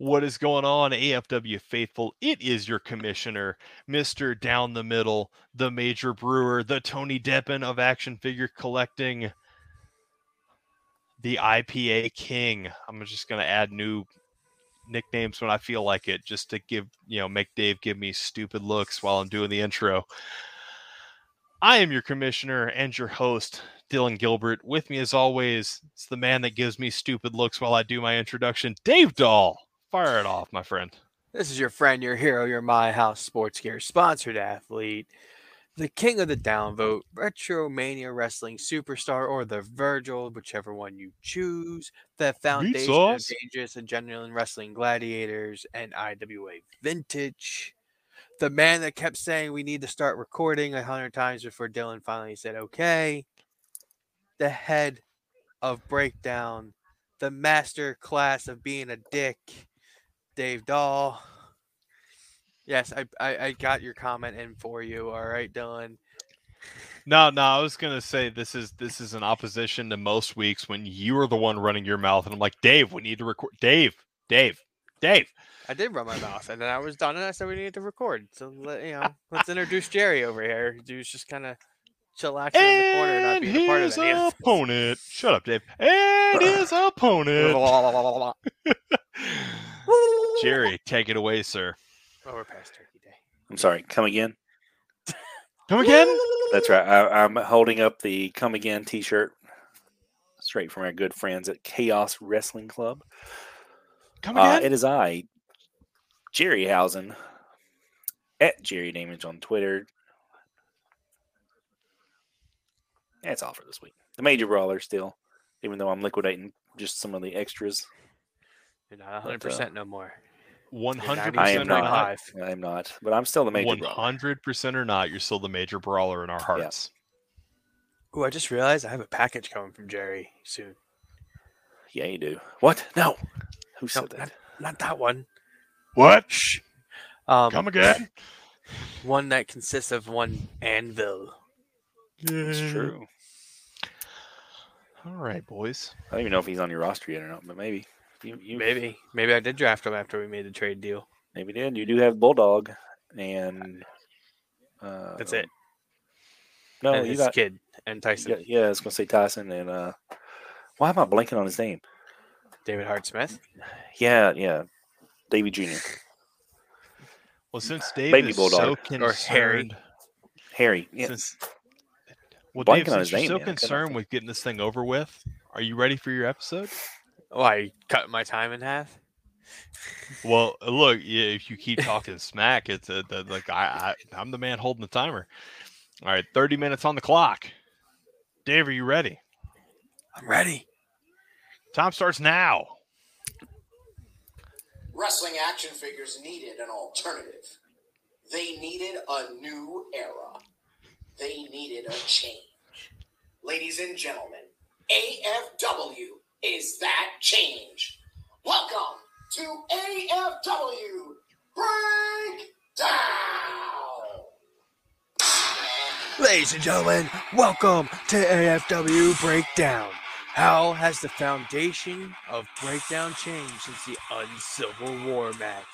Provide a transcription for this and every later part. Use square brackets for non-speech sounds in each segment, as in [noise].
What is going on, AFW faithful? It is your commissioner, Mr. Down the Middle, the Major Brewer, the Tony Deppen of action figure collecting, the IPA King. I'm just going to add new nicknames when I feel like it, just to give, you know, make Dave give me stupid looks while I'm doing the intro. I am your commissioner and your host, Dylan Gilbert. With me, as always, it's the man that gives me stupid looks while I do my introduction, Dave Dahl. Fire it off, my friend. This is your friend, your hero, your My House Sports Gear sponsored athlete, the king of the downvote, Retro Mania Wrestling Superstar, or the Virgil, whichever one you choose, the foundation of dangerous and genuine wrestling gladiators, and IWA Vintage. The man that kept saying we need to start recording a hundred times before Dylan finally said okay. The head of breakdown, the master class of being a dick Dave Dahl. Yes, I, I, I got your comment in for you. All right, Dylan. No, no, I was gonna say this is this is an opposition to most weeks when you are the one running your mouth, and I'm like, Dave, we need to record. Dave, Dave, Dave. I did run my mouth, and then I was done, and I said we needed to record. So let, you know, let's introduce Jerry over here. Dude's just kind of chillaxing in the corner, not being a part of it. opponent. Shut up, Dave. And [laughs] his opponent. [laughs] [laughs] Jerry, take it away, sir. Oh, we're past Turkey Day. I'm sorry. Come again. Come again? That's right. I, am holding up the "Come Again" T-shirt, straight from our good friends at Chaos Wrestling Club. Come again. Uh, it is I, Jerry Housen, at Jerry Damage on Twitter. That's all for this week. The Major Brawler still, even though I'm liquidating just some of the extras. You're not 100 percent uh, no more. One hundred percent. I am not. I am not. But I'm still the major. One hundred percent or not, you're still the major brawler in our hearts. Yeah. Oh, I just realized I have a package coming from Jerry soon. Yeah, you do. What? No. Who no, said that? Not, not, that one. What? Shh. Um, Come again. One that consists of one anvil. It's true. All right, boys. I don't even know if he's on your roster yet or not, but maybe. You, you maybe maybe I did draft him after we made the trade deal. Maybe did. You do have Bulldog, and uh, that's it. No, and you got kid and Tyson. Yeah, yeah, I was gonna say Tyson and uh, why am I blanking on his name? David Hart Smith. Yeah, yeah, Davy Jr. Well, since Dave Baby is Bulldog. so concerned, or Harry, Harry, yeah. Since, well, Dave, since you're name, so concerned with getting this thing over with, are you ready for your episode? Oh, I cut my time in half. Well, uh, look, if you keep talking smack, it's a, the, like I, I, I'm the man holding the timer. All right, 30 minutes on the clock. Dave, are you ready? I'm ready. Time starts now. Wrestling action figures needed an alternative. They needed a new era. They needed a change. Ladies and gentlemen, AFW is that change. Welcome to AFW Breakdown. Ladies and gentlemen, welcome to AFW Breakdown. How has the foundation of Breakdown changed since the Uncivil War match?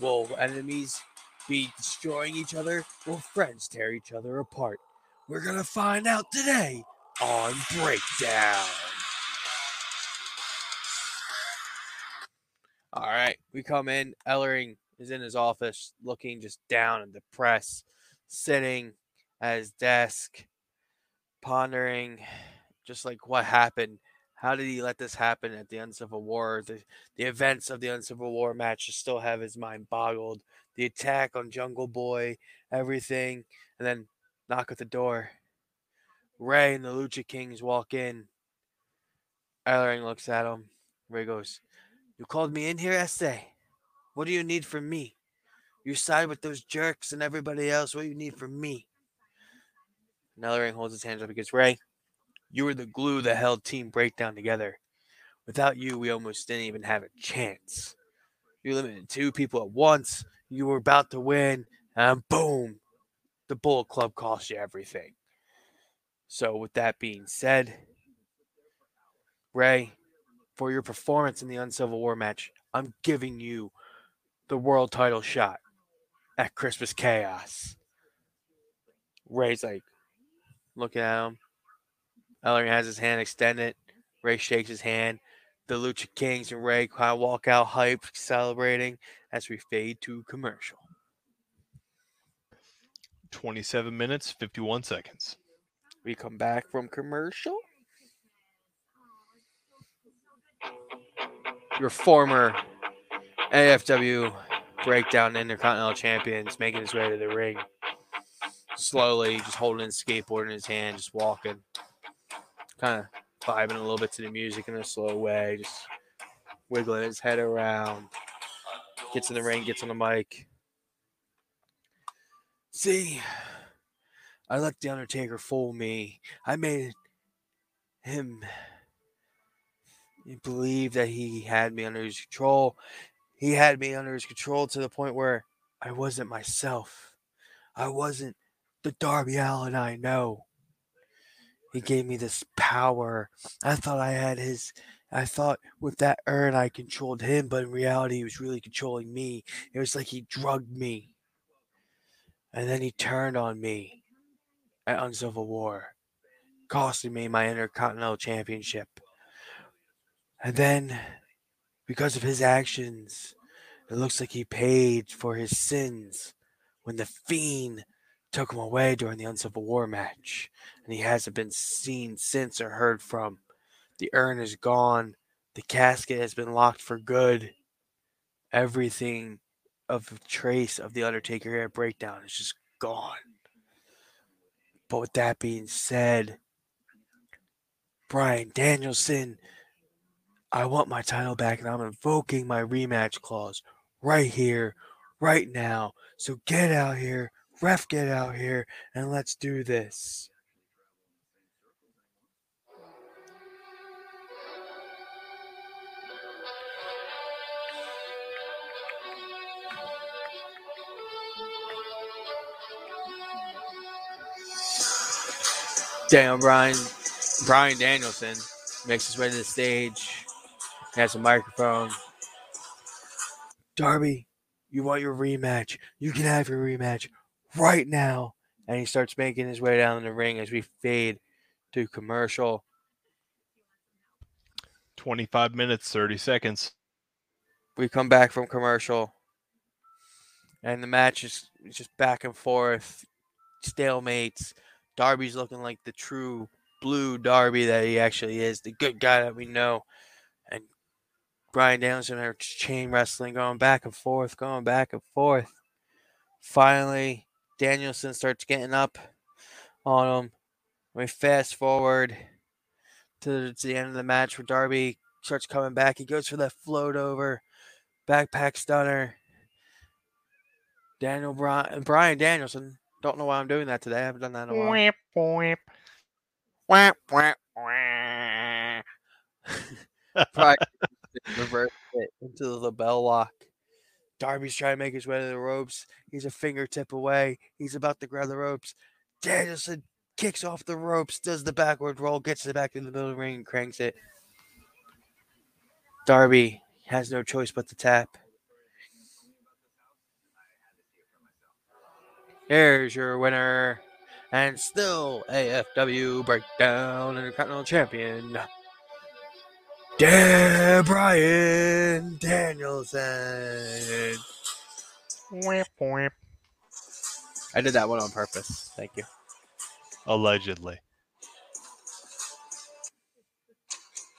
Will enemies be destroying each other? Will friends tear each other apart? We're to find out today on Breakdown. All right, we come in. Ellering is in his office, looking just down and depressed, sitting at his desk, pondering just like what happened. How did he let this happen at the Uncivil War? The, the events of the Uncivil War match just still have his mind boggled. The attack on Jungle Boy, everything, and then knock at the door. Ray and the Lucha Kings walk in. Ellering looks at him. Ray goes, you called me in here, Essay. What do you need from me? You side with those jerks and everybody else. What do you need from me? Ellering holds his hands up because Ray, you were the glue that held Team Breakdown together. Without you, we almost didn't even have a chance. You limited two people at once. You were about to win, and boom, the Bullet Club cost you everything. So, with that being said, Ray, for your performance in the Uncivil War match, I'm giving you the world title shot at Christmas Chaos. Ray's like, looking at him. Ellering has his hand extended. Ray shakes his hand. The Lucha Kings and Ray kind of walk out hyped, celebrating as we fade to commercial. 27 minutes, 51 seconds. We come back from commercial. Your former AFW breakdown intercontinental champions making his way to the ring. Slowly, just holding his skateboard in his hand, just walking. Kind of vibing a little bit to the music in a slow way, just wiggling his head around. Gets in the ring, gets on the mic. See, I let The Undertaker fool me. I made him believe that he had me under his control. He had me under his control to the point where I wasn't myself. I wasn't the Darby Allin I know. He gave me this power. I thought I had his. I thought with that urn I controlled him, but in reality, he was really controlling me. It was like he drugged me. And then he turned on me at Uncivil War, costing me my Intercontinental Championship. And then, because of his actions, it looks like he paid for his sins when the Fiend took him away during the Uncivil War match. And he hasn't been seen since or heard from. The urn is gone. The casket has been locked for good. Everything of trace of the Undertaker here at Breakdown is just gone. But with that being said, Brian Danielson, I want my title back and I'm invoking my rematch clause right here, right now. So get out here, ref, get out here, and let's do this. Damn, Brian, Brian Danielson makes his way to the stage. He has a microphone. Darby, you want your rematch? You can have your rematch right now. And he starts making his way down the ring as we fade to commercial. 25 minutes, 30 seconds. We come back from commercial. And the match is just back and forth, stalemates. Darby's looking like the true blue Darby that he actually is, the good guy that we know. Brian Danielson are chain wrestling, going back and forth, going back and forth. Finally, Danielson starts getting up on him. We fast forward to, the end of the match where Darby starts coming back. He goes for that float over, backpack stunner. Daniel Brian, Brian Danielson don't know why I'm doing that today. I haven't done that in a while. [laughs] Brian reversed it into the bell lock. Darby's trying to make his way to the ropes. He's a fingertip away. He's about to grab the ropes. Danielson kicks off the ropes, does the backward roll, gets it back in the middle of the ring, and cranks it. Darby has no choice but to tap. Here's your winner, and still AFW Breakdown Intercontinental Champion, Dan Brian Danielson. Whip, whip. I did that one on purpose. Thank you. Allegedly.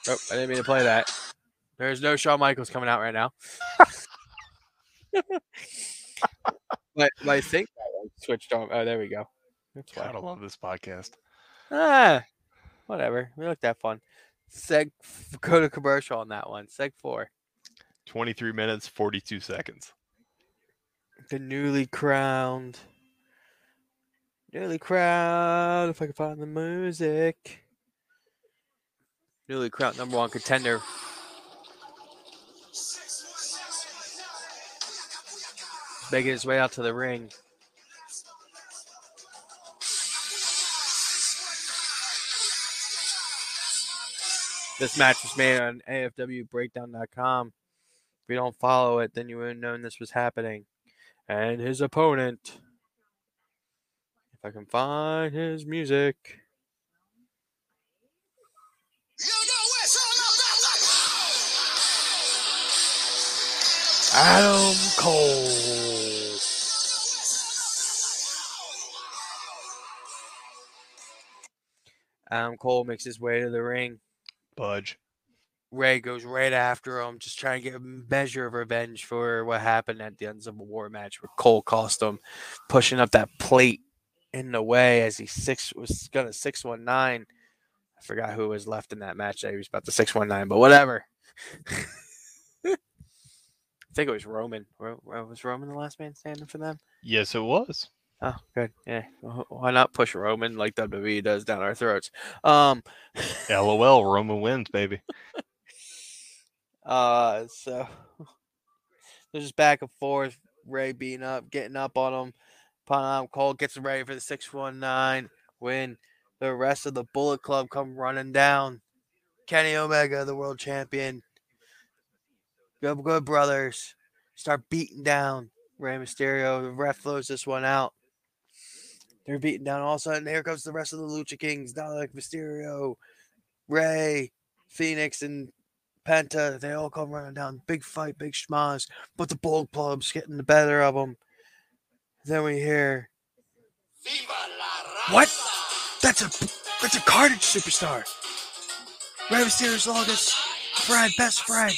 Oh, I didn't mean to play that. There's no Shawn Michaels coming out right now. [laughs] but, but I think switched on. Oh, there we go. That's why. God, I love this podcast. Ah, whatever. We looked that fun. Seg, go to commercial on that one. Seg four. 23 minutes, 42 seconds. The newly crowned, newly crowned. If I can find the music. Newly crowned number one contender. Making his way out to the ring. This match was made on AFWBreakdown.com. If you don't follow it, then you wouldn't known this was happening. And his opponent, if I can find his music. Adam Cole. Adam Cole makes his way to the ring. Budge. Ray goes right after him, just trying to get a measure of revenge for what happened at the Uncivil War match where Cole cost him, pushing up that plate in the way as he six was gonna six one nine. I forgot who was left in that match that he was about to six one nine, but whatever. [laughs] I think it was Roman. Ro- Ro- Was Roman the last man standing for them? Yes, it was. Oh, good. Yeah. Why not push Roman like WWE does down our throats? Um. LOL. Roman wins, baby. [laughs] Uh, so there's just back and forth. Ray beating up, getting up on him. Him, Cole gets ready for the 619 win. The rest of the Bullet Club come running down. Kenny Omega, the world champion. Good, good brothers. Start beating down Rey Mysterio. The ref throws this one out. They're beating down. All of a sudden, here comes the rest of the Lucha Kings. Dominic Mysterio, Ray, Fenix, and Penta, they all come running down. Big fight, big schmaz. But the Bullet Club's getting the better of them. Then we hear, What? That's a that's a Carnage superstar. Rey Mysterio's longest friend, best friend.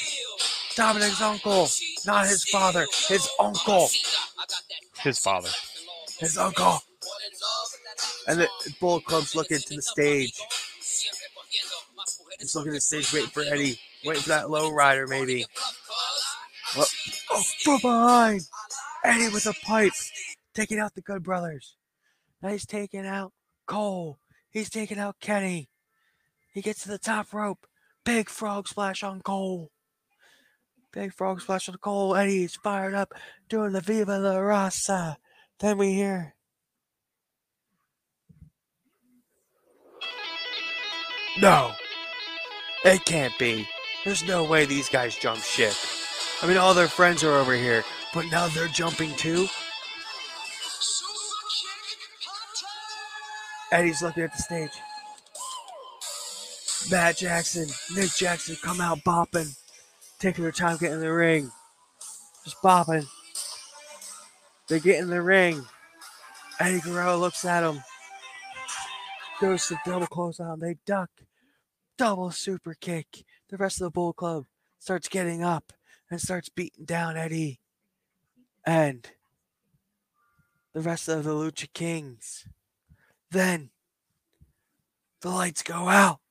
Dominic's uncle, not his father, his uncle, His father. his uncle. And the Bullet Club's looking to the stage. Just looking at the stage, waiting for Eddie, waiting for that low rider, maybe. Oh, oh, from behind, Eddie with a pipe, taking out the Good Brothers. Now he's taking out Cole. He's taking out Kenny. He gets to the top rope. Big frog splash on Cole. Big frog splash on Cole. Eddie's fired up, doing the Viva la Raza. Then we hear. No, it can't be. There's no way these guys jump ship. I mean, all their friends are over here, but now they're jumping too. Eddie's looking at the stage. Matt Jackson, Nick Jackson come out bopping, taking their time getting in the ring. Just bopping. They get in the ring. Eddie Guerrero looks at him. Goes to double on. They duck. Double super kick. The rest of the Bullet Club starts getting up and starts beating down Eddie. And the rest of the Lucha Kings. Then the lights go out.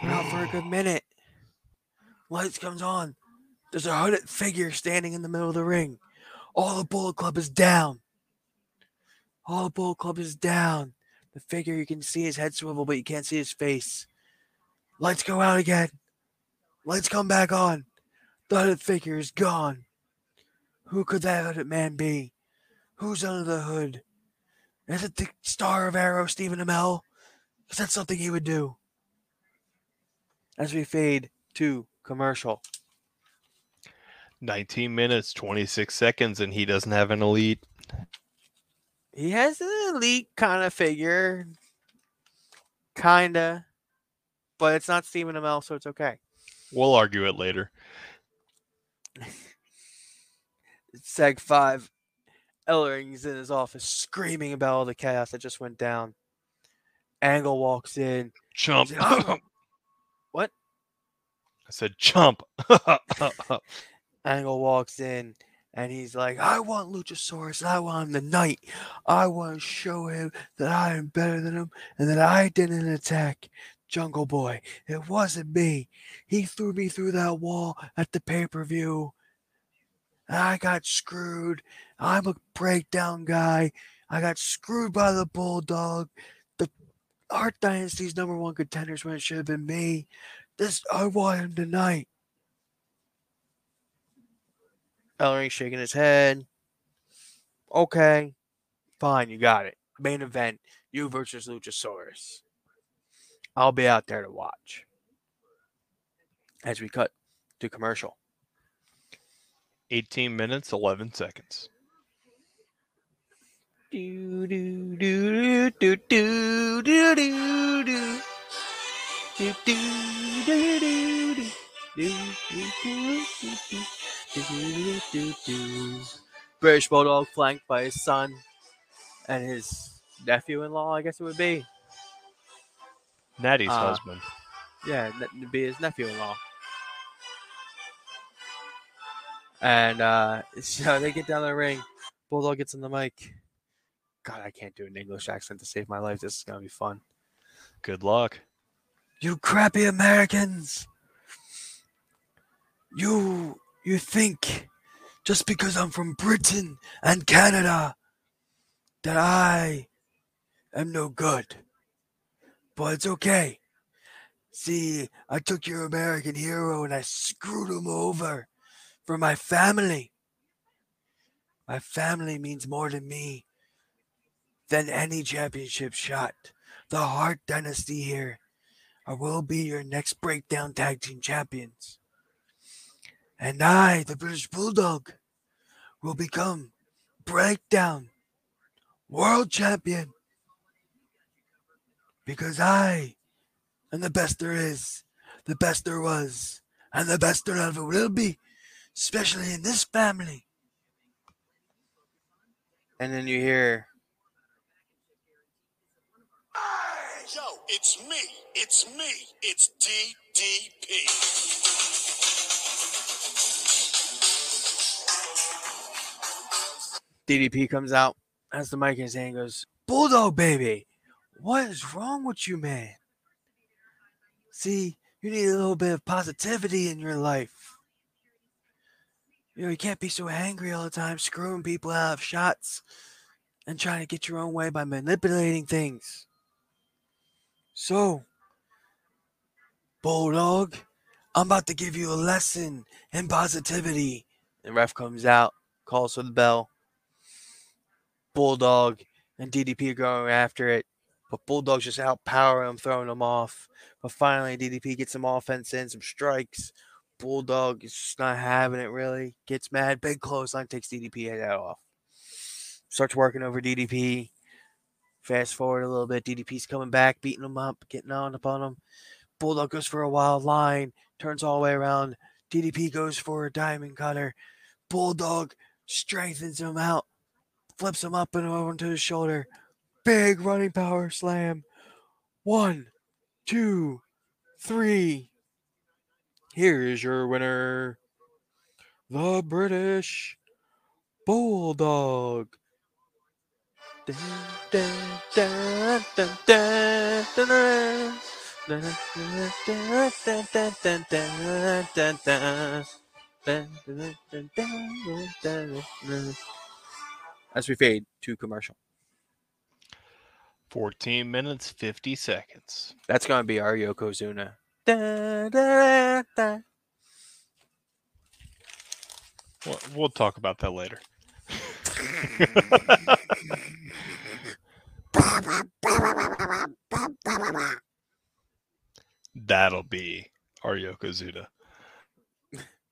They're out for a good minute. Lights comes on. There's a hooded figure standing in the middle of the ring. All the Bullet Club is down. All the Bullet Club is down. The figure, you can see his head swivel, but you can't see his face. Lights go out again. Lights come back on. The figure is gone. Who could that hooded man be? Who's under the hood? Is it the star of Arrow, Stephen Amell? Is that something he would do? As we fade to commercial. 19 minutes, 26 seconds, and he doesn't have an elite. He has an elite kind of figure. Kinda. But it's not Stephen Amell, so it's okay. We'll argue it later. Seg 5. Ellering's in his office screaming about all the chaos that just went down. Angle walks in. Chump. "Oh." [laughs] What? I said chump. [laughs] Angle walks in and he's like, I want Luchasaurus and I want him tonight. I want to show him that I am better than him and that I didn't attack Jungle Boy. It wasn't me. He threw me through that wall at the pay per view. I got screwed. I'm a breakdown guy. I got screwed by the Bulldog. The Hart Dynasty's number one contenders when it should have been me. This I want him tonight. Ellering shaking his head. Okay, fine, you got it. Main event, you versus Luchasaurus. I'll be out there to watch. As we cut to commercial. 18 minutes, 11 seconds. Do do do do do do do do. Do do do do do. Do do do do do. British Bulldog flanked by his son and his nephew-in-law, I guess it would be. Natty's Uh, husband. Yeah, be his nephew-in-law. And uh, [laughs] so they get down the ring. Bulldog gets in the mic. God, I can't do an English accent to save my life. This is gonna be fun. Good luck. You crappy Americans! You you think just because I'm from Britain and Canada that I am no good. But it's okay. See, I took your American hero and I screwed him over for my family. My family means more to me than any championship shot. The Hart Dynasty here I will be your next breakdown tag team champions. And I, the British Bulldog, will become breakdown world champion. Because I am the best there is, the best there was, and the best there ever will be, especially in this family. And then you hear Yo, it's me. It's me. It's DDP. DDP comes out, has the mic in his hand, goes, Bulldog baby, what is wrong with you, man? See, you need a little bit of positivity in your life. You know, you can't be so angry all the time, screwing people out of shots and trying to get your own way by manipulating things. So, Bulldog, I'm about to give you a lesson in positivity. And ref comes out, calls for the bell. Bulldog and DDP are going after it, but Bulldog's just outpowering him, throwing him off. But finally, DDP gets some offense in, some strikes. Bulldog is just not having it really. Gets mad, big clothesline, takes DDP head off. Starts working over DDP. Fast forward a little bit, DDP's coming back, beating him up, getting on upon him. Bulldog goes for a wild line, turns all the way around. DDP goes for a diamond cutter. Bulldog strengthens him out, flips him up and over to his shoulder. Big running power slam. One, two, three. Here is your winner, the British Bulldog. As we fade to commercial. 14 minutes, 50 seconds. That's gonna be our Yokozuna. Da, da, da. We'll, we'll talk about that later. [laughs] That'll be our Yokozuna.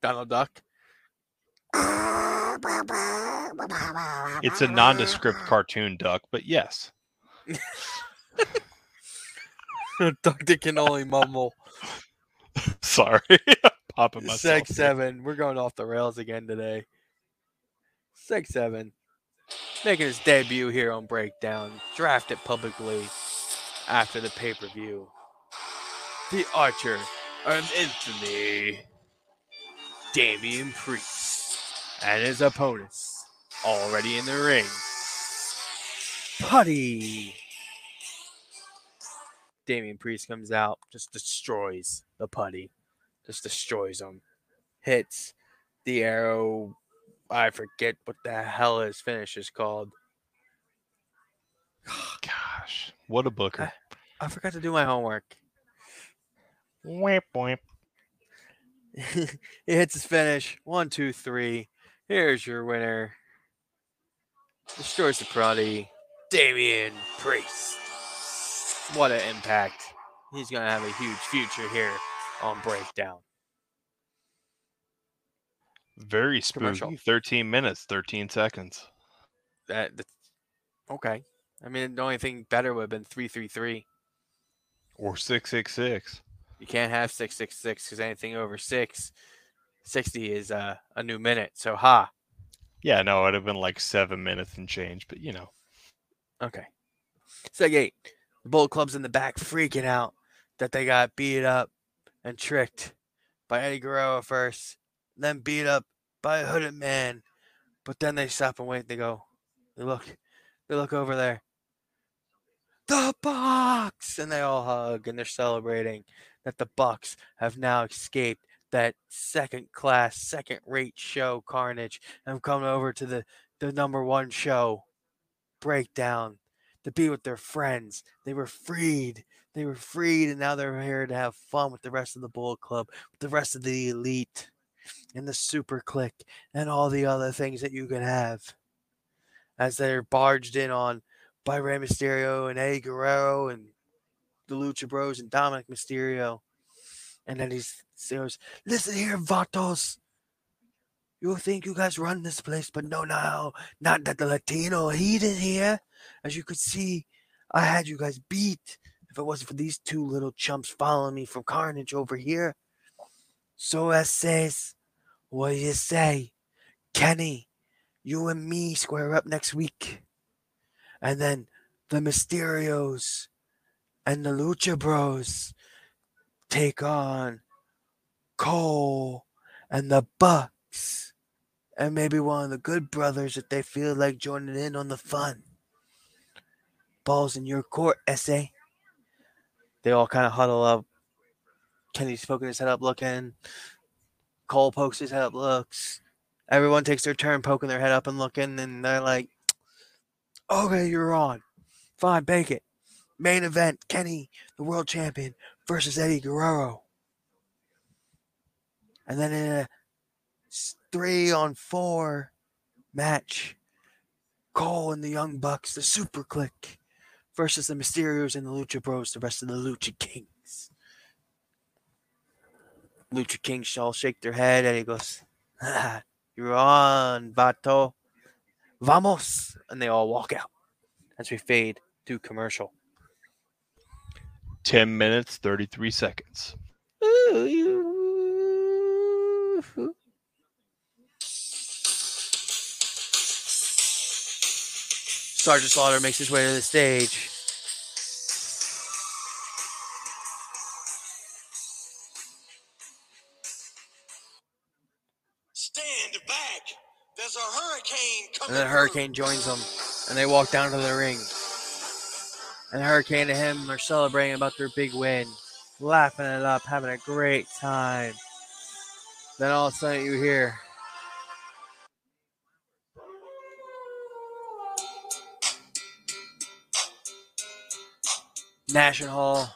Donald Duck. [laughs] It's a nondescript [laughs] cartoon duck, but yes. [laughs] Duck that can only mumble. [laughs] Sorry. Popping myself. Seg here. seven. We're going off the rails again today. Seg seven. Making his debut here on Breakdown. Drafted publicly after the pay-per-view. The Archer of Infamy. Damian Priest. And his opponents already in the ring. Putty. Damian Priest comes out, just destroys the putty. Just destroys him. Hits the arrow. I forget what the hell his finish is called. Gosh, what a booker. I forgot to do my homework. Wimp, wimp. [laughs] he hits his finish. One, two, three. Here's your winner. Destroys the Prodigy. Damian Priest. What an impact. he's gonna have a huge future here on Breakdown. Very Commercial. spooky. 13 minutes, 13 seconds. That that's, okay. I mean, the only thing better would have been three three three. Or 666. You can't have six six six because anything over six sixty is uh, a new minute. So ha. Yeah, no, it'd have been like seven minutes and change, but you know. Okay. Seg eight. The Bullet Club's in the back freaking out that they got beat up and tricked by Eddie Guerrero first, then beat up by a hooded man. But then they stop and wait. They go, they look, they look over there. The Bucks! And they all hug and they're celebrating that the Bucks have now escaped that second class, second rate show carnage and come over to the, the number one show breakdown to be with their friends. They were freed. They were freed, and now they're here to have fun with the rest of the Bullet Club, with the rest of the elite, and the Super Click, and all the other things that you can have. As they're barged in on by Rey Mysterio and Eddie Guerrero and the Lucha Bros and Dominic Mysterio. And then he goes, Listen here, Vatos. You think you guys run this place, but no, no, not that the Latino heat in here. As you could see, I had you guys beat if it wasn't for these two little chumps following me from Carnage over here. So as says, what do you say? Kenny, you and me square up next week. And then the Mysterios and the Lucha Bros take on Cole and the Bucks. And maybe one of the good brothers if they feel like joining in on the fun. Balls in your court, SA. They all kind of huddle up. Kenny's poking his head up, looking. Cole pokes his head up, looks. Everyone takes their turn poking their head up and looking, and they're like, okay, you're on. Fine, bake it. Main event Kenny, the world champion, versus Eddie Guerrero. And then in a three on four match, Cole and the Young Bucks, the Super Click, versus the Mysterios and the Lucha Bros, the rest of the Lucha Kings. Lucha Kings all shake their head and he goes, "Ah, You're on, Vato. Vamos. And they all walk out as we fade to commercial. 10 minutes, 33 seconds. Sergeant Slaughter makes his way to the stage. Stand back. There's a hurricane coming. And then through. Hurricane joins them, and they walk down to the ring. And Hurricane and him are celebrating about their big win, laughing it up, having a great time. Then all of a sudden you hear. Nash and Hall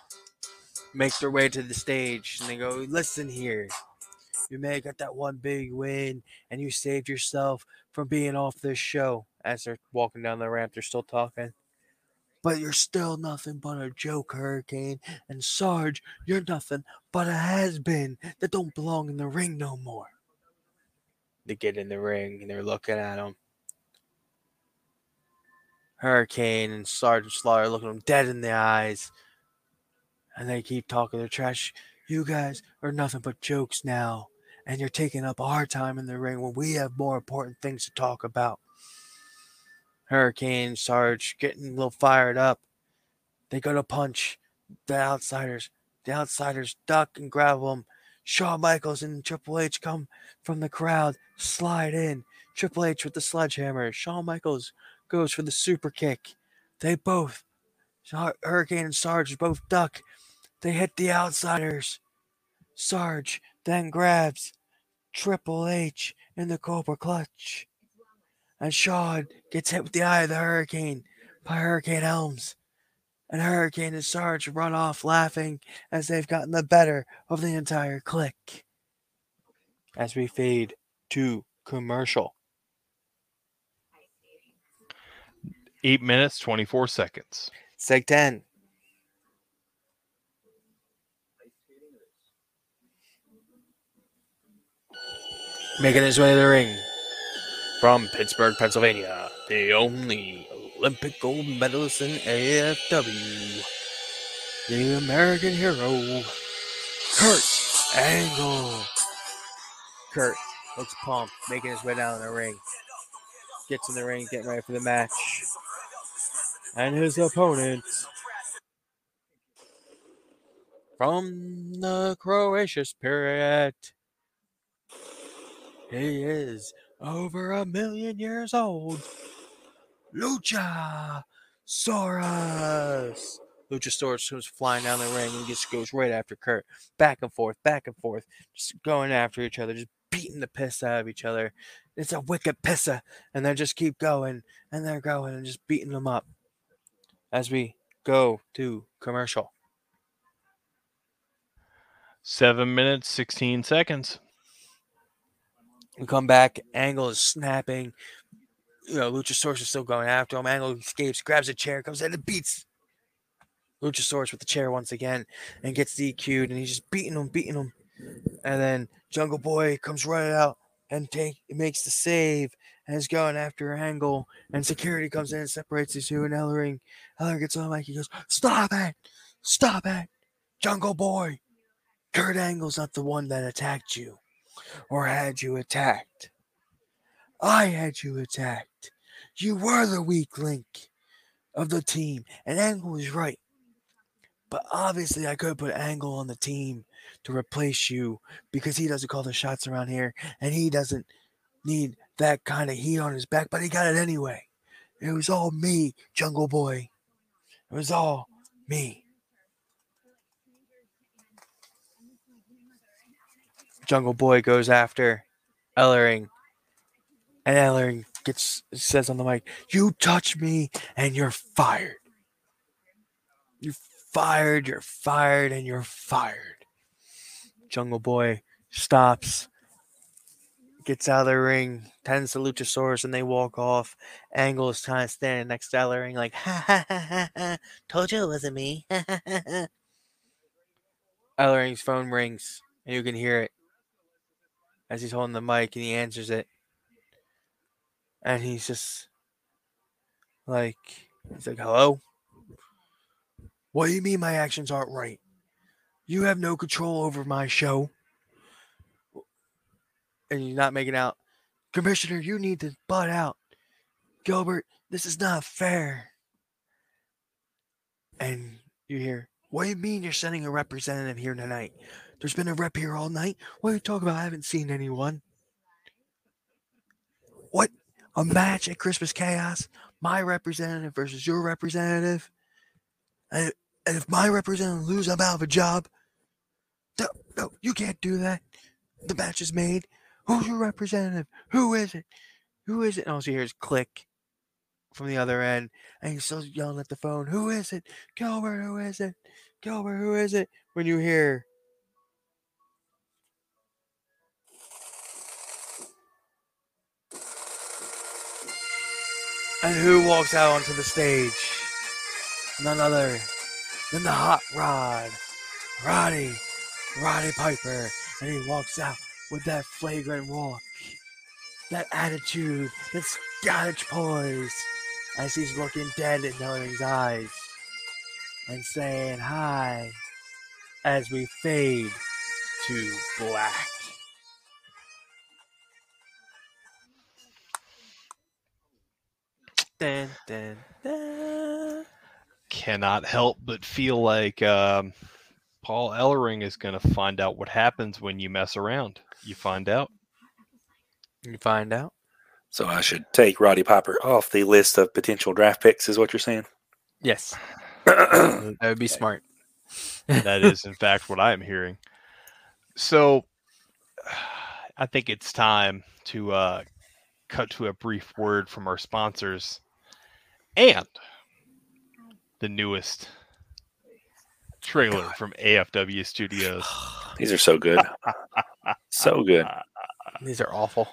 make their way to the stage and they go, Listen here. You may have got that one big win and you saved yourself from being off this show. As they're walking down the ramp, they're still talking. But you're still nothing but a joke, Hurricane. And Sarge, you're nothing but a has been that don't belong in the ring no more. They get in the ring and they're looking at him. Hurricane and Sergeant Slaughter looking them dead in the eyes. And they keep talking their trash. You guys are nothing but jokes now. And you're taking up our time in the ring when we have more important things to talk about. Hurricane, Sarge getting a little fired up. They go to punch the outsiders. The outsiders duck and grab them. Shawn Michaels and Triple H come from the crowd, slide in. Triple H with the sledgehammer. Shawn Michaels goes for the super kick. They both, Hurricane and Sarge, both duck. They hit the outsiders. Sarge then grabs Triple H in the Cobra Clutch and Shawn gets hit with the eye of the hurricane by Hurricane Helms. And Hurricane and Sarge run off laughing as they've gotten the better of the entire clique. As we fade to commercial. Eight minutes, 24 seconds. Seg 10. Making his way to the ring from Pittsburgh, Pennsylvania, the only Olympic gold medalist in AFW, the American hero, Kurt Angle. Kurt looks pumped, making his way down the ring. Gets in the ring, getting ready for the match. And his opponent from the Cretaceous period. He is over a million years old. Lucha Saurus. Luchasaurus comes flying down the ring and just goes right after Kurt. Back and forth, back and forth, just going after each other, just beating the piss out of each other. It's a wicked pisser. And they just keep going and they're going and just beating them up as we go to commercial. Seven minutes, 16 seconds. We come back. Angle is snapping. You know, Luchasaurus is still going after him. Angle escapes, grabs a chair, comes in and beats Luchasaurus with the chair once again and gets DQ'd. And he's just beating him, beating him. And then Jungle Boy comes right out and take makes the save and is going after Angle. And security comes in and separates the two. And Ellering, Ellering gets on mic. He goes, Stop it! Stop it! Jungle Boy! Kurt Angle's not the one that attacked you or had you attacked. I had you attacked. You were the weak link of the team, and Angle was right. But obviously, I could put Angle on the team to replace you because he doesn't call the shots around here, and he doesn't need that kind of heat on his back, but he got it anyway. It was all me, Jungle Boy. It was all me. Jungle Boy goes after Ellering, and Ellering gets says on the mic, "You touch me, and you're fired. You're fired. You're fired, and you're fired." Jungle Boy stops, gets out of the ring, tends to Luchasaurus, and they walk off. Angle is kind of standing next to Ellering, like, "Ha ha ha ha! ha. Told you it wasn't me." [laughs] Ellering's phone rings, and you can hear it as he's holding the mic and he answers it. And he's just like, he's like, hello? What do you mean my actions aren't right? You have no control over my show. And you're not making out. Commissioner, you need to butt out. Gilbert, this is not fair. And you hear, what do you mean you're sending a representative here tonight? There's been a rep here all night. What are you talking about? I haven't seen anyone. What? A match at Christmas Chaos? My representative versus your representative? And, and if my representative loses, I'm out of a job. No, no, you can't do that. The match is made. Who's your representative? Who is it? Who is it? Oh, and all you hear is click from the other end. And he's still yelling at the phone. Who is it? Gilbert, who is it? Gilbert, who is it? When you hear And who walks out onto the stage? None other than the hot rod, Roddy, Roddy Piper. And he walks out with that flagrant walk, that attitude, that Scottish poise, as he's looking dead in Ellering's eyes and saying hi as we fade to black. Dun, dun, dun. Cannot help but feel like um, Paul Ellering is going to find out what happens when you mess around. You find out. You find out. So I should take Roddy Piper off the list of potential draft picks, is what you're saying? Yes, [clears throat] that would be smart. That is, in [laughs] fact, what I am hearing. So I think it's time to uh, cut to a brief word from our sponsors and the newest trailer from AFW Studios. [sighs] These are so good. [laughs] so good. These are awful.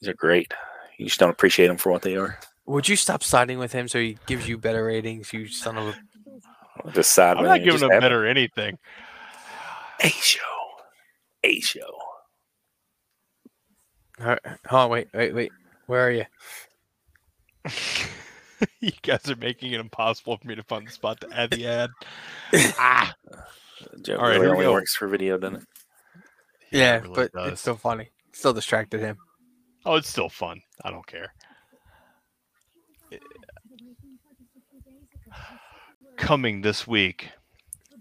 These are great. You just don't appreciate them for what they are. Would you stop siding with him so he gives you better ratings? You son of a. Just side I'm not it and giving just them have better anything. A show. A show. All right, Hold on, wait, wait, wait. Where are you? [laughs] [laughs] you guys are making it impossible for me to find the spot to add the ad. [laughs] ah, Joe All right, really here we only works for video, doesn't it? Yeah, it really but does. it's still funny. Still distracted him. oh, it's still fun. I don't care. Coming this week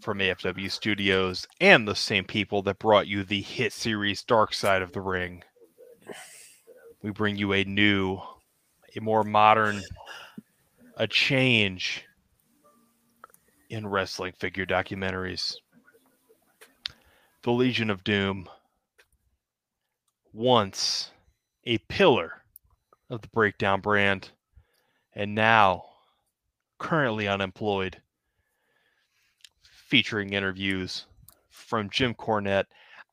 from AFW Studios and the same people that brought you the hit series Dark Side of the Ring, we bring you a new, a more modern, a change in wrestling figure documentaries. The Legion of Doom, once a pillar of the Breakdown brand, and now currently unemployed, featuring interviews from Jim Cornette.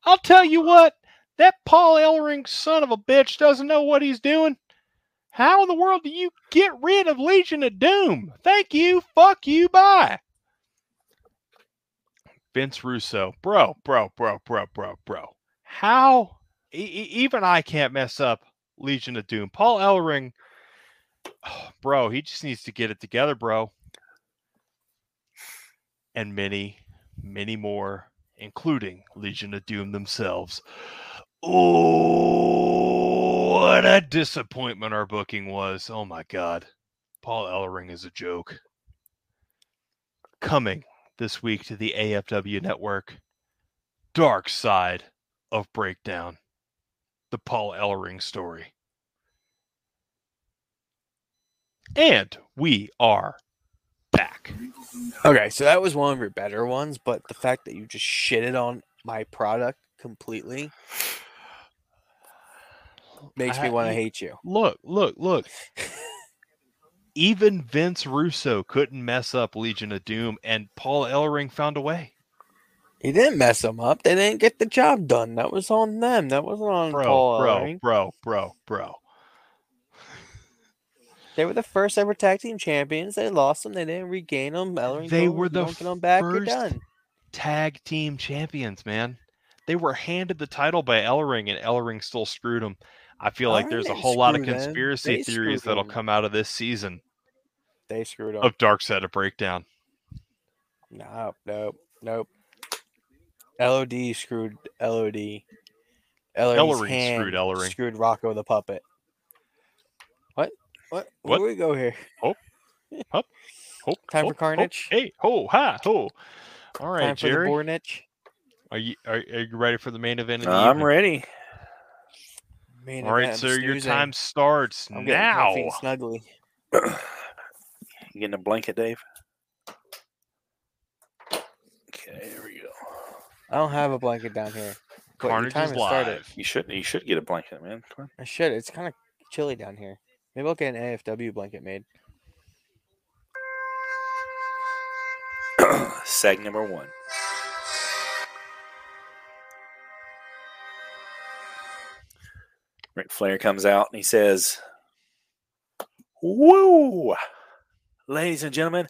I'll tell you what, that Paul Ellering son of a bitch doesn't know what he's doing. How in the world do you get rid of Legion of Doom? Thank you, fuck you, bye. Vince Russo, bro, bro, bro, bro, bro, bro. How? E- even I can't mess up Legion of Doom. Paul Ellering, oh, bro, he just needs to get it together, bro. And many, many more, including Legion of Doom themselves. Oh, what a disappointment our booking was. Oh my God. Paul Ellering is a joke. Coming this week to the AFW network, Dark Side of Breakdown, the Paul Ellering story. And we are back. Okay, so that was one of your better ones, but the fact that you just shitted on my product completely makes me want to hate you. Look, look, look. [laughs] Even Vince Russo couldn't mess up Legion of Doom, and Paul Ellering found a way. He didn't mess them up. They didn't get the job done. That was on them. That wasn't on Bro, Paul bro, Ellering. bro, bro, bro. They were the first ever tag team champions. They lost them. They didn't regain them. Ellering They were them, the don't get them back. You're first done. Tag team champions, man. They were handed the title by Ellering, and Ellering still screwed them. I feel like there's a didn't whole lot of conspiracy theories that'll them. come out of this season They screwed up. of Dark Side of Breakdown. Nope, nope, nope. LOD screwed LOD. Ellering's Ellering hand screwed Ellering. Screwed Rocco the puppet. What? What? What? Where we go here? Oh, hope oh, [laughs] Time oh, for oh, Carnage? hey, ho, ha, ho. All right, Time for Jerry. the Bornich. Are you are, are you ready for the main event of the I'm evening? ready. Main All right, sir. Your time starts I'm now. snuggly. [clears throat] You getting a blanket, Dave? Okay, here we go. I don't have a blanket down here. Carnage time is has started. live. You should you should get a blanket, man. Come I should. It's kind of chilly down here. Maybe I'll get an AFW blanket made. on. [clears throat] Seg number one. Ric Flair comes out and he says, Woo! Ladies and gentlemen,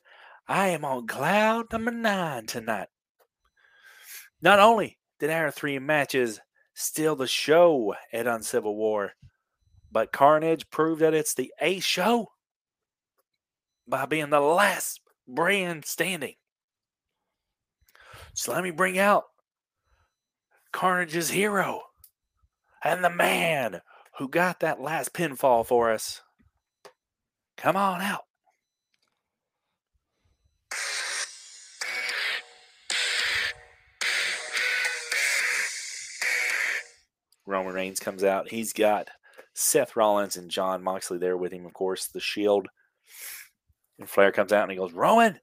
I am on cloud number nine tonight. Not only did our three matches steal the show at Uncivil War, but Carnage proved that it's the A show by being the last brand standing. So let me bring out Carnage's hero and the man who got that last pinfall for us. Come on out. Roman Reigns comes out. He's got Seth Rollins and Jon Moxley there with him, of course, the Shield. And Flair comes out and he goes, Roman,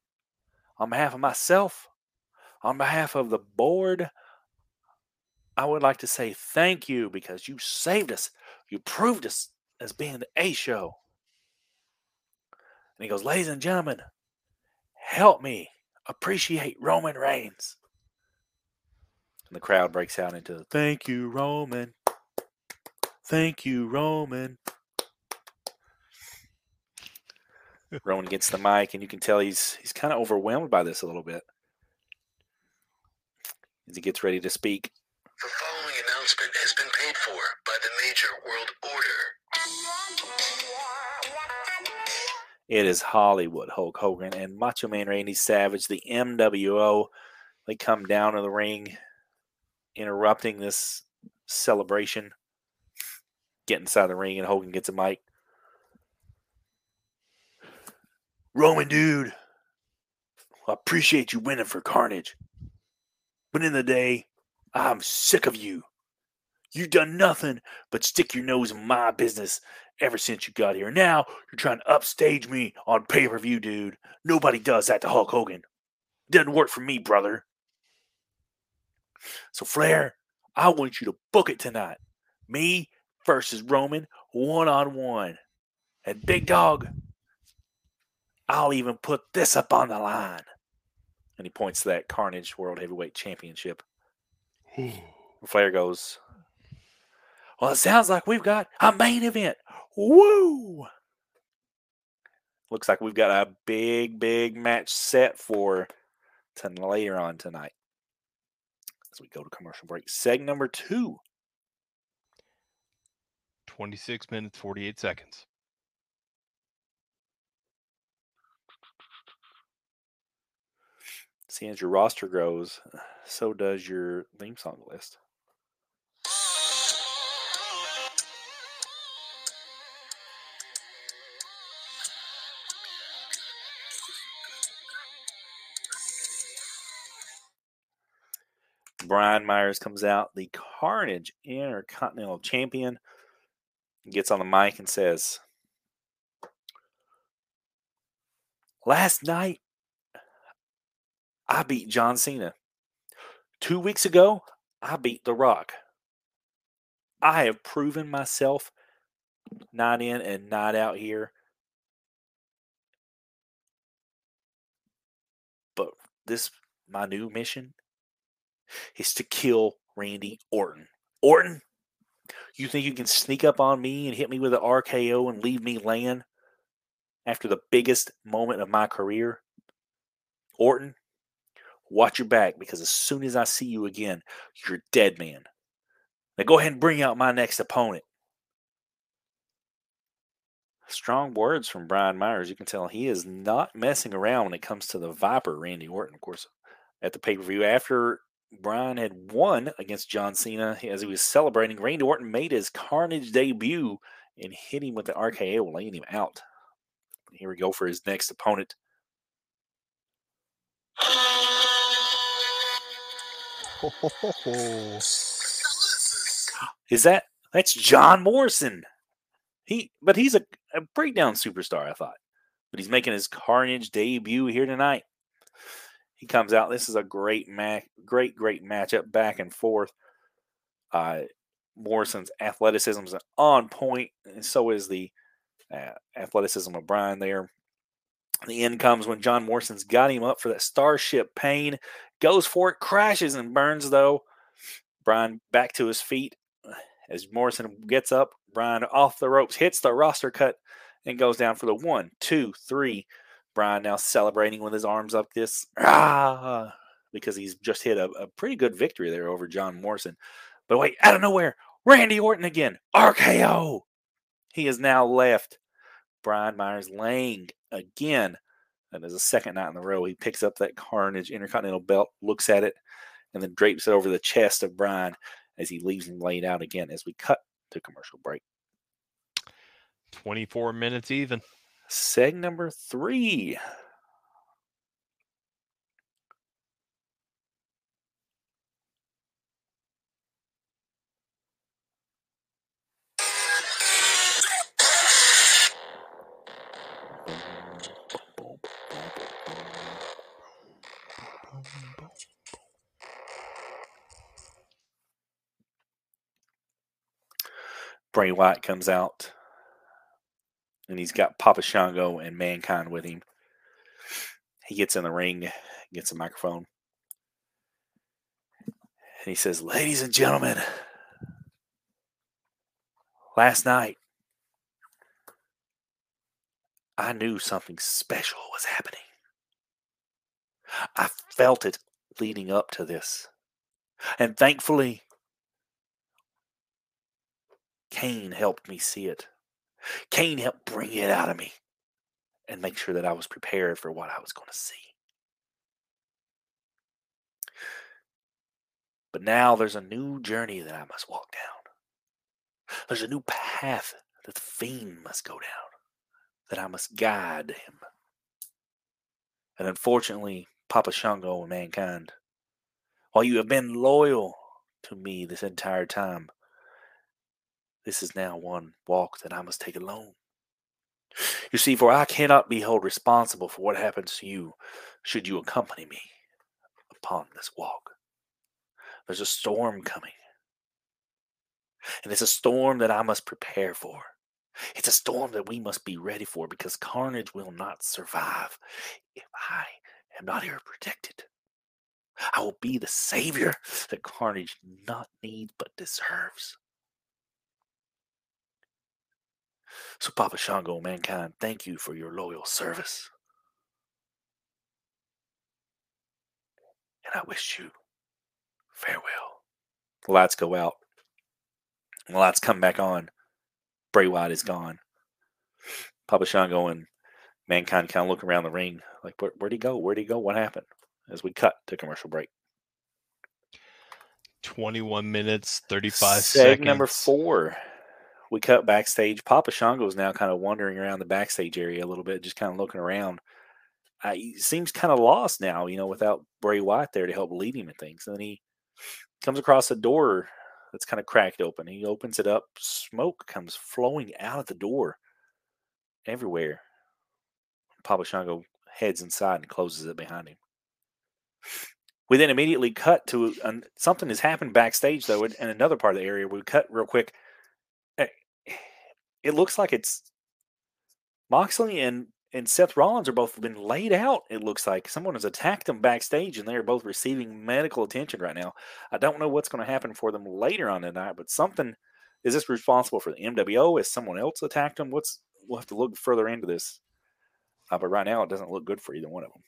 on behalf of myself, on behalf of the board, I would like to say thank you because you saved us. You proved us as being the A show. And he goes, Ladies and gentlemen, help me appreciate Roman Reigns. And the crowd breaks out into thank you, Roman. Thank you, Roman. Roman gets the mic, and you can tell he's he's kind of overwhelmed by this a little bit as he gets ready to speak. The following announcement has been by the major world order. It is Hollywood Hulk Hogan and Macho Man Randy Savage, the MWO. They come down to the ring, interrupting this celebration. Get inside the ring, and Hogan gets a mic. Roman, dude, I appreciate you winning for Carnage. But in the day, I'm sick of you. You've done nothing but stick your nose in my business ever since you got here. Now you're trying to upstage me on pay per view, dude. Nobody does that to Hulk Hogan. Doesn't work for me, brother. So, Flair, I want you to book it tonight. Me versus Roman, one on one. And Big Dog, I'll even put this up on the line. And he points to that Carnage World Heavyweight Championship. Flair goes, Well, it sounds like we've got a main event. Woo! Looks like we've got a big, big match set for to later on tonight. As we go to commercial break, seg number two. 26 minutes, 48 seconds. See, as your roster grows, so does your theme song list. Brian Myers comes out, the Carnage Intercontinental Champion, gets on the mic and says, Last night, I beat John Cena. Two weeks ago, I beat The Rock. I have proven myself night in and night out here. But this, my new mission, is to kill Randy Orton. Orton, you think you can sneak up on me and hit me with an RKO and leave me laying after the biggest moment of my career? Orton, watch your back because as soon as I see you again, you're dead man. Now go ahead and bring out my next opponent. Strong words from Brian Myers. You can tell he is not messing around when it comes to the Viper, Randy Orton, of course, at the pay per view. After Brian had won against John Cena as he was celebrating. Randy Orton made his Carnage debut and hit him with the RKO, laying him out. Here we go for his next opponent. [laughs] Is that that's John Morrison? He, but he's a, a breakdown superstar, I thought. But he's making his Carnage debut here tonight. Comes out. This is a great match, great, great matchup back and forth. Uh, Morrison's athleticism is on point, and so is the uh, athleticism of Brian there. The end comes when John Morrison's got him up for that Starship pain, goes for it, crashes and burns, though. Brian back to his feet. As Morrison gets up, Brian off the ropes, hits the roster cut, and goes down for the one, two, three. Brian now celebrating with his arms up this ah, because he's just hit a, a pretty good victory there over John Morrison. But wait, out of nowhere, Randy Orton again, RKO. He is now left. Brian Myers laying again. and That is a second night in a row. He picks up that Carnage Intercontinental belt, looks at it, and then drapes it over the chest of Brian as he leaves him laid out again as we cut to commercial break. 24 minutes even. Seg number three. Bray Wyatt comes out and he's got Papa Shango and Mankind with him. He gets in the ring, gets a microphone, and he says, Ladies and gentlemen, last night I knew something special was happening. I felt it leading up to this. And thankfully, Kane helped me see it. Kane helped bring it out of me and make sure that I was prepared for what I was going to see. But now there's a new journey that I must walk down. There's a new path that the fiend must go down, that I must guide him. And unfortunately, Papa Shango and mankind, while you have been loyal to me this entire time, this is now one walk that I must take alone. You see, for I cannot be held responsible for what happens to you should you accompany me upon this walk. There's a storm coming. And it's a storm that I must prepare for. It's a storm that we must be ready for because carnage will not survive if I am not here protected. I will be the savior that carnage not needs but deserves. So, Papa Shango, mankind, thank you for your loyal service. And I wish you farewell. The lights go out. The lights come back on. Bray Wyatt is gone. Papa Shango and Mankind kind of look around the ring like, Where, where'd he go? Where'd he go? What happened? As we cut to commercial break. 21 minutes, 35 Seg seconds. number four. We cut backstage. Papa Shango is now kind of wandering around the backstage area a little bit, just kind of looking around. Uh, he seems kind of lost now, you know, without Bray Wyatt there to help lead him and things. And then he comes across a door that's kind of cracked open. He opens it up. Smoke comes flowing out of the door everywhere. Papa Shango heads inside and closes it behind him. We then immediately cut to something has happened backstage, though, in, in another part of the area. We cut real quick. It looks like it's Moxley and and Seth Rollins are both been laid out. It looks like someone has attacked them backstage, and they are both receiving medical attention right now. I don't know what's going to happen for them later on tonight, but something is this responsible for the MWO? Is someone else attacked them? What's we'll have to look further into this. Uh, but right now, it doesn't look good for either one of them.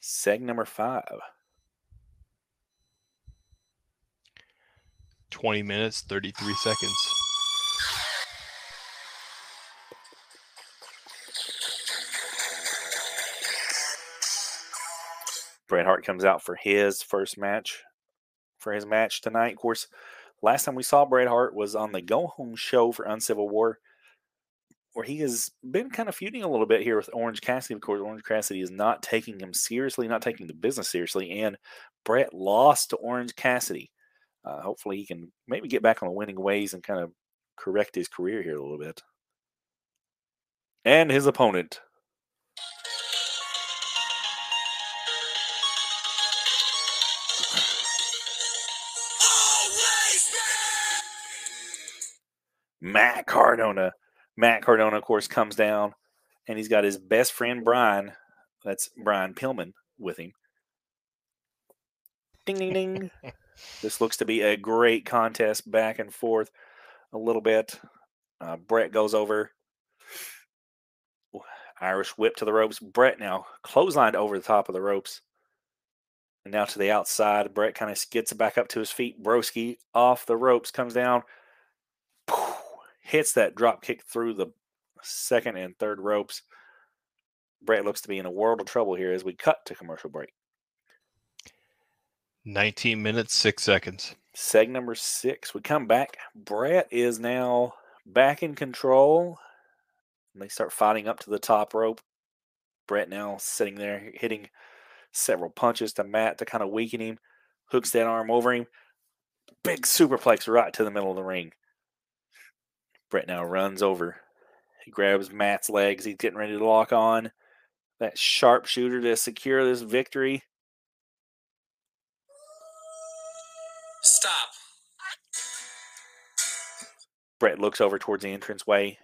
Seg number five. 20 minutes, 33 seconds. Bret Hart comes out for his first match for his match tonight. Of course, last time we saw Bret Hart was on the Go Home show for Uncivil War, where he has been kind of feuding a little bit here with Orange Cassidy. Of course, Orange Cassidy is not taking him seriously, not taking the business seriously, and Bret lost to Orange Cassidy. Uh, hopefully, he can maybe get back on the winning ways and kind of correct his career here a little bit. And his opponent, Matt Cardona. Matt Cardona, of course, comes down and he's got his best friend Brian. That's Brian Pillman with him. Ding, ding, ding. [laughs] this looks to be a great contest back and forth a little bit. Uh, Bret goes over. Irish whip to the ropes. Bret now clotheslined over the top of the ropes. And now to the outside. Bret kind of gets back up to his feet. Broski off the ropes, comes down, hits that drop kick through the second and third ropes. Bret looks to be in a world of trouble here as we cut to commercial break. 19 minutes, 6 seconds. Seg number six. We come back. Bret is now back in control. And they start fighting up to the top rope. Bret now sitting there hitting several punches to Matt to kind of weaken him. Hooks that arm over him. Big superplex right to the middle of the ring. Bret now runs over. He grabs Matt's legs. He's getting ready to lock on that sharpshooter to secure this victory. Stop. Bret looks over towards the entranceway.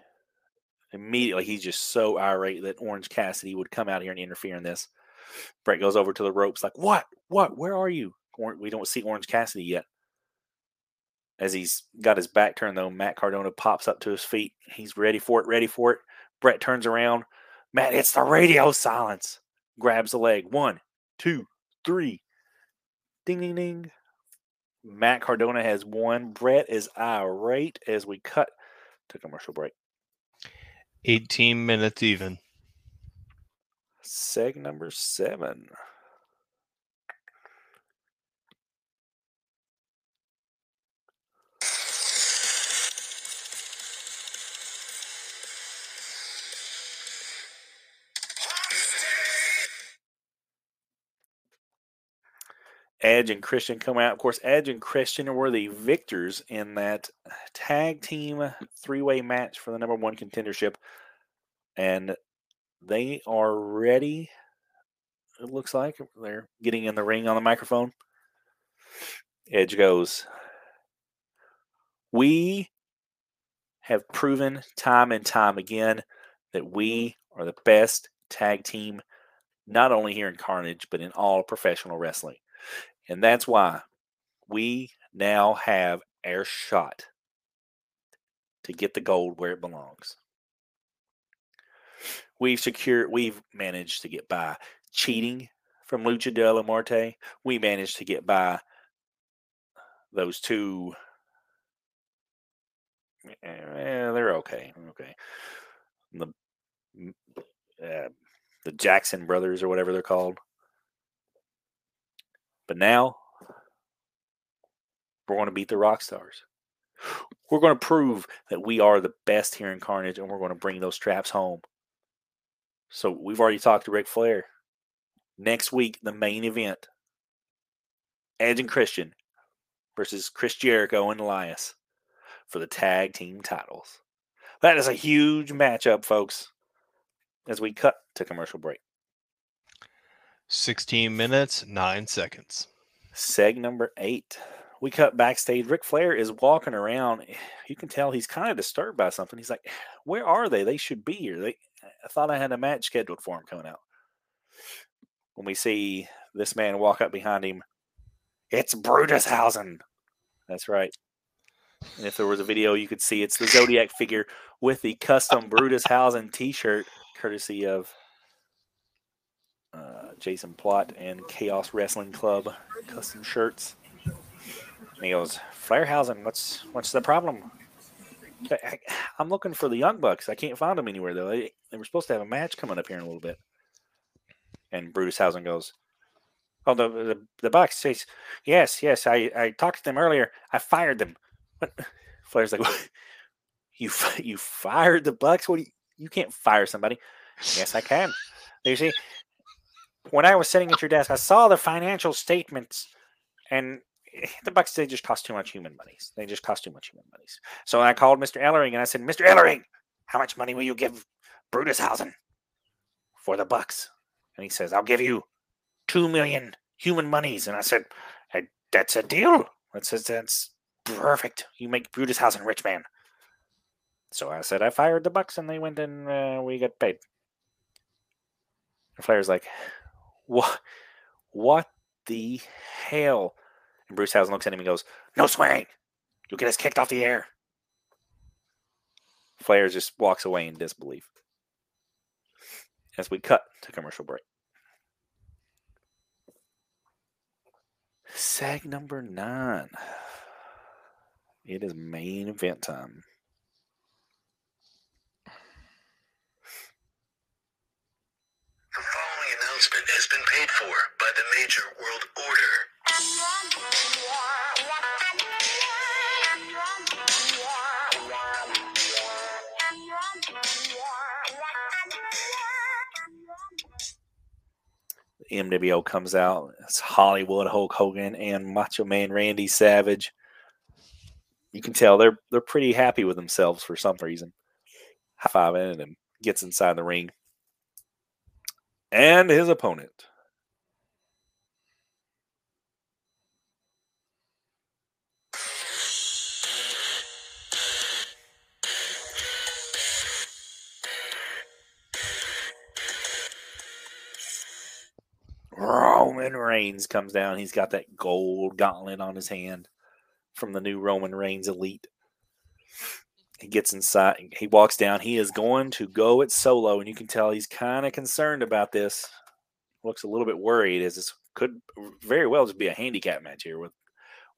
Immediately, he's just so irate that Orange Cassidy would come out here and interfere in this. Bret goes over to the ropes, like, What? What? Where are you? We don't see Orange Cassidy yet. As he's got his back turned, though, Matt Cardona pops up to his feet. He's ready for it, ready for it. Bret turns around. Matt hits the radio silence, grabs the leg. One, two, three. Ding, ding, ding. Matt Cardona has won. Bret is irate as we cut to commercial break. 18 minutes even. Seg number seven. Edge and Christian come out. Of course, Edge and Christian were the victors in that uh, tag team three way match for the number one contendership. And they are ready. It looks like they're getting in the ring on the microphone. Edge goes, We have proven time and time again that we are the best tag team, not only here in Carnage, but in all professional wrestling. And that's why we now have our shot to get the gold where it belongs. We've secured, we've managed to get by cheating from Lucha de la Muerte. We managed to get by those two. Eh, they're okay. Okay. The uh, the Jackson brothers or whatever they're called. But now we're going to beat the rock stars. We're going to prove that we are the best here in Carnage and we're going to bring those straps home. So we've already talked to Ric Flair. Next week, the main event Edge and Christian versus Chris Jericho and Elias for the tag team titles. That is a huge matchup, folks, as we cut to commercial break. 16 minutes, 9 seconds. Seg number eight. We cut backstage. Ric Flair is walking around. You can tell he's kind of disturbed by something. He's like, "Where are they? They should be here. They, I thought I had a match scheduled for him coming out." When we see this man walk up behind him, it's Brutus Brutushausen. That's right. And if there was a video, you could see it's the Zodiac figure with the custom Brutus Brutushausen T-shirt, courtesy of Jason Plott and Chaos Wrestling Club custom shirts. And he goes, Flairhausen, what's what's the problem? I, am looking for the Young Bucks. I can't find them anywhere though. They, they were supposed to have a match coming up here in a little bit. And Brutushausen goes, "Oh, the the, the Bucks says, yes, yes. I I talked to them earlier. I fired them." But [laughs] Flair's like, "You you fired the Bucks? What? You, you can't fire somebody." yes, I can. You see, when I was sitting at your desk, I saw the financial statements, and the Bucks they just cost too much human monies. They just cost too much human monies. So I called Mr. Ellering and I said, Mr. Ellering, how much money will you give Brutus Brutushausen for the Bucks? And he says, I'll give you two million human monies. And I said, that's a deal. That's that's perfect. You make Brutus Brutushausen rich man. So I said I fired the Bucks and they went and uh, we got paid. And Flair's like, what? What the hell? And Brutushausen looks at him and goes, No swearing. You'll get us kicked off the air. Flair just walks away in disbelief. As we cut to commercial break. Sag number nine. It is main event time. announcement has been paid for by the major world order. MWO comes out. It's Hollywood Hulk Hogan and Macho Man Randy Savage. You can tell they're they're pretty happy with themselves for some reason. High fiving and gets inside the ring and his opponent. Roman Reigns comes down. He's got that gold gauntlet on his hand from the new Roman Reigns Elite. He gets inside. He walks down. He is going to go it solo, and you can tell he's kind of concerned about this. Looks a little bit worried, as this could very well just be a handicap match here with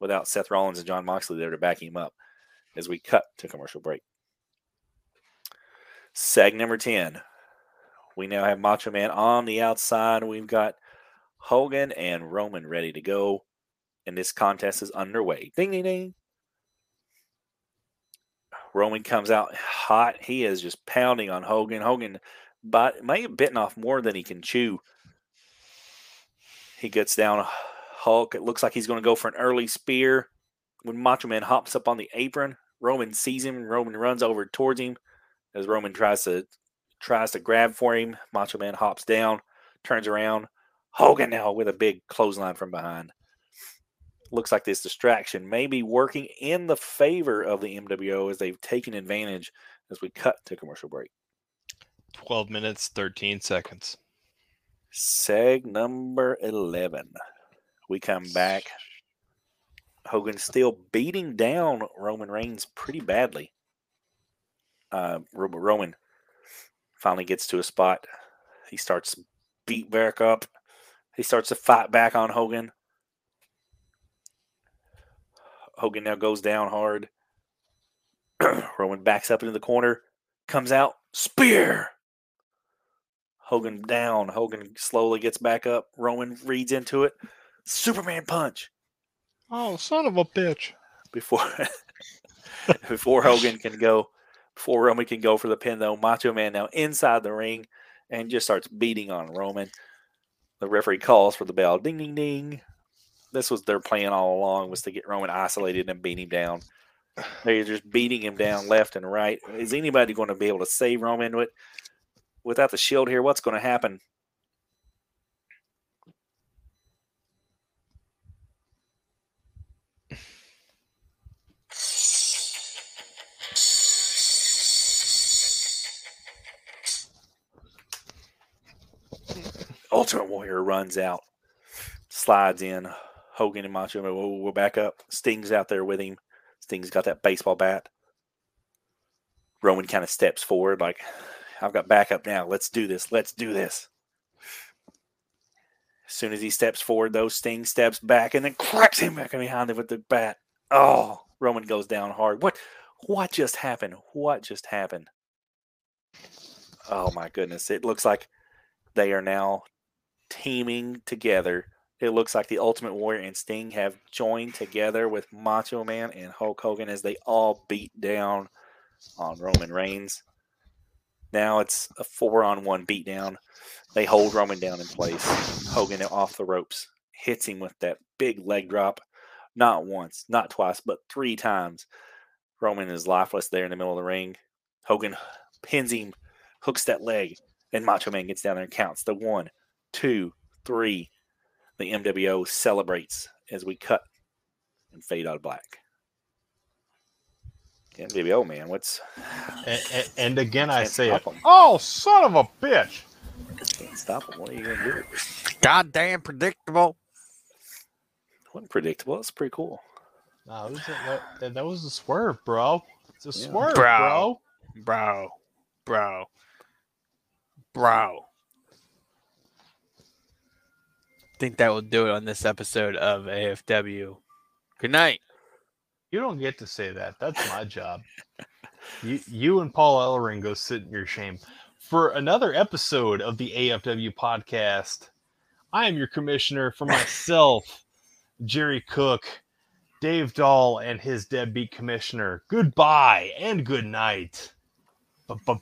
without Seth Rollins and Jon Moxley there to back him up as we cut to commercial break. Seg number 10. We now have Macho Man on the outside. We've got Hogan and Roman ready to go. And this contest is underway. Ding, ding, ding. Roman comes out hot. He is just pounding on Hogan. Hogan but may have bitten off more than he can chew. He gets down Hulk. It looks like he's going to go for an early spear. When Macho Man hops up on the apron, Roman sees him. Roman runs over towards him as Roman tries to tries to grab for him. Macho Man hops down, turns around. Hogan now with a big clothesline from behind. Looks like this distraction may be working in the favor of the MWO as they've taken advantage as we cut to commercial break. 12 minutes, 13 seconds. Seg number 11. We come back. Hogan still beating down Roman Reigns pretty badly. Uh, Roman finally gets to a spot. He starts beat back up. He starts to fight back on Hogan. Hogan now goes down hard. [clears throat] Roman backs up into the corner, comes out, spear. Hogan down. Hogan slowly gets back up. Roman reads into it. Superman punch. Oh, son of a bitch. Before [laughs] before Hogan can go, before Roman can go for the pin though, Macho Man now inside the ring and just starts beating on Roman. The referee calls for the bell. Ding ding ding. This was their plan all along was to get Roman isolated and beat him down. They're just beating him down left and right. Is anybody going to be able to save Roman? With without the shield here, what's going to happen? Ultimate Warrior runs out, slides in. Hogan and Macho Man, we're back up. Sting's out there with him. Sting's got that baseball bat. Roman kind of steps forward, like, I've got backup now. Let's do this. Let's do this. As soon as he steps forward, though, Sting steps back and then cracks him back behind him with the bat. Oh, Roman goes down hard. What what just happened? What just happened? Oh my goodness. It looks like they are now teaming together. It looks like the Ultimate Warrior and Sting have joined together with Macho Man and Hulk Hogan as they all beat down on Roman Reigns. Now it's a four on one beatdown. They hold Roman down in place. Hogan off the ropes, hits him with that big leg drop. Not once, not twice, but three times. Roman is lifeless there in the middle of the ring. Hogan pins him, hooks that leg, and Macho Man gets down there and counts the one, two, three. The MWO celebrates as we cut and fade out of black. MWO man, what's and, and again I say stop it. 'em. Oh, son of a bitch! can't stop him? What are you gonna do? Goddamn predictable. Wasn't predictable. It's pretty cool. No, it was a- that, that was a swerve, bro. It's a Yeah. swerve, Bro. bro. Bro. Bro. Bro. Think that will do it on this episode of AFW. Good night. You don't get to say that. That's my job. You, you and Paul Ellering go sit in your shame. For another episode of the AFW podcast, I am your commissioner for myself, [laughs] Jerry Cook, Dave Dahl, and his deadbeat commissioner. Goodbye and good night. Bu-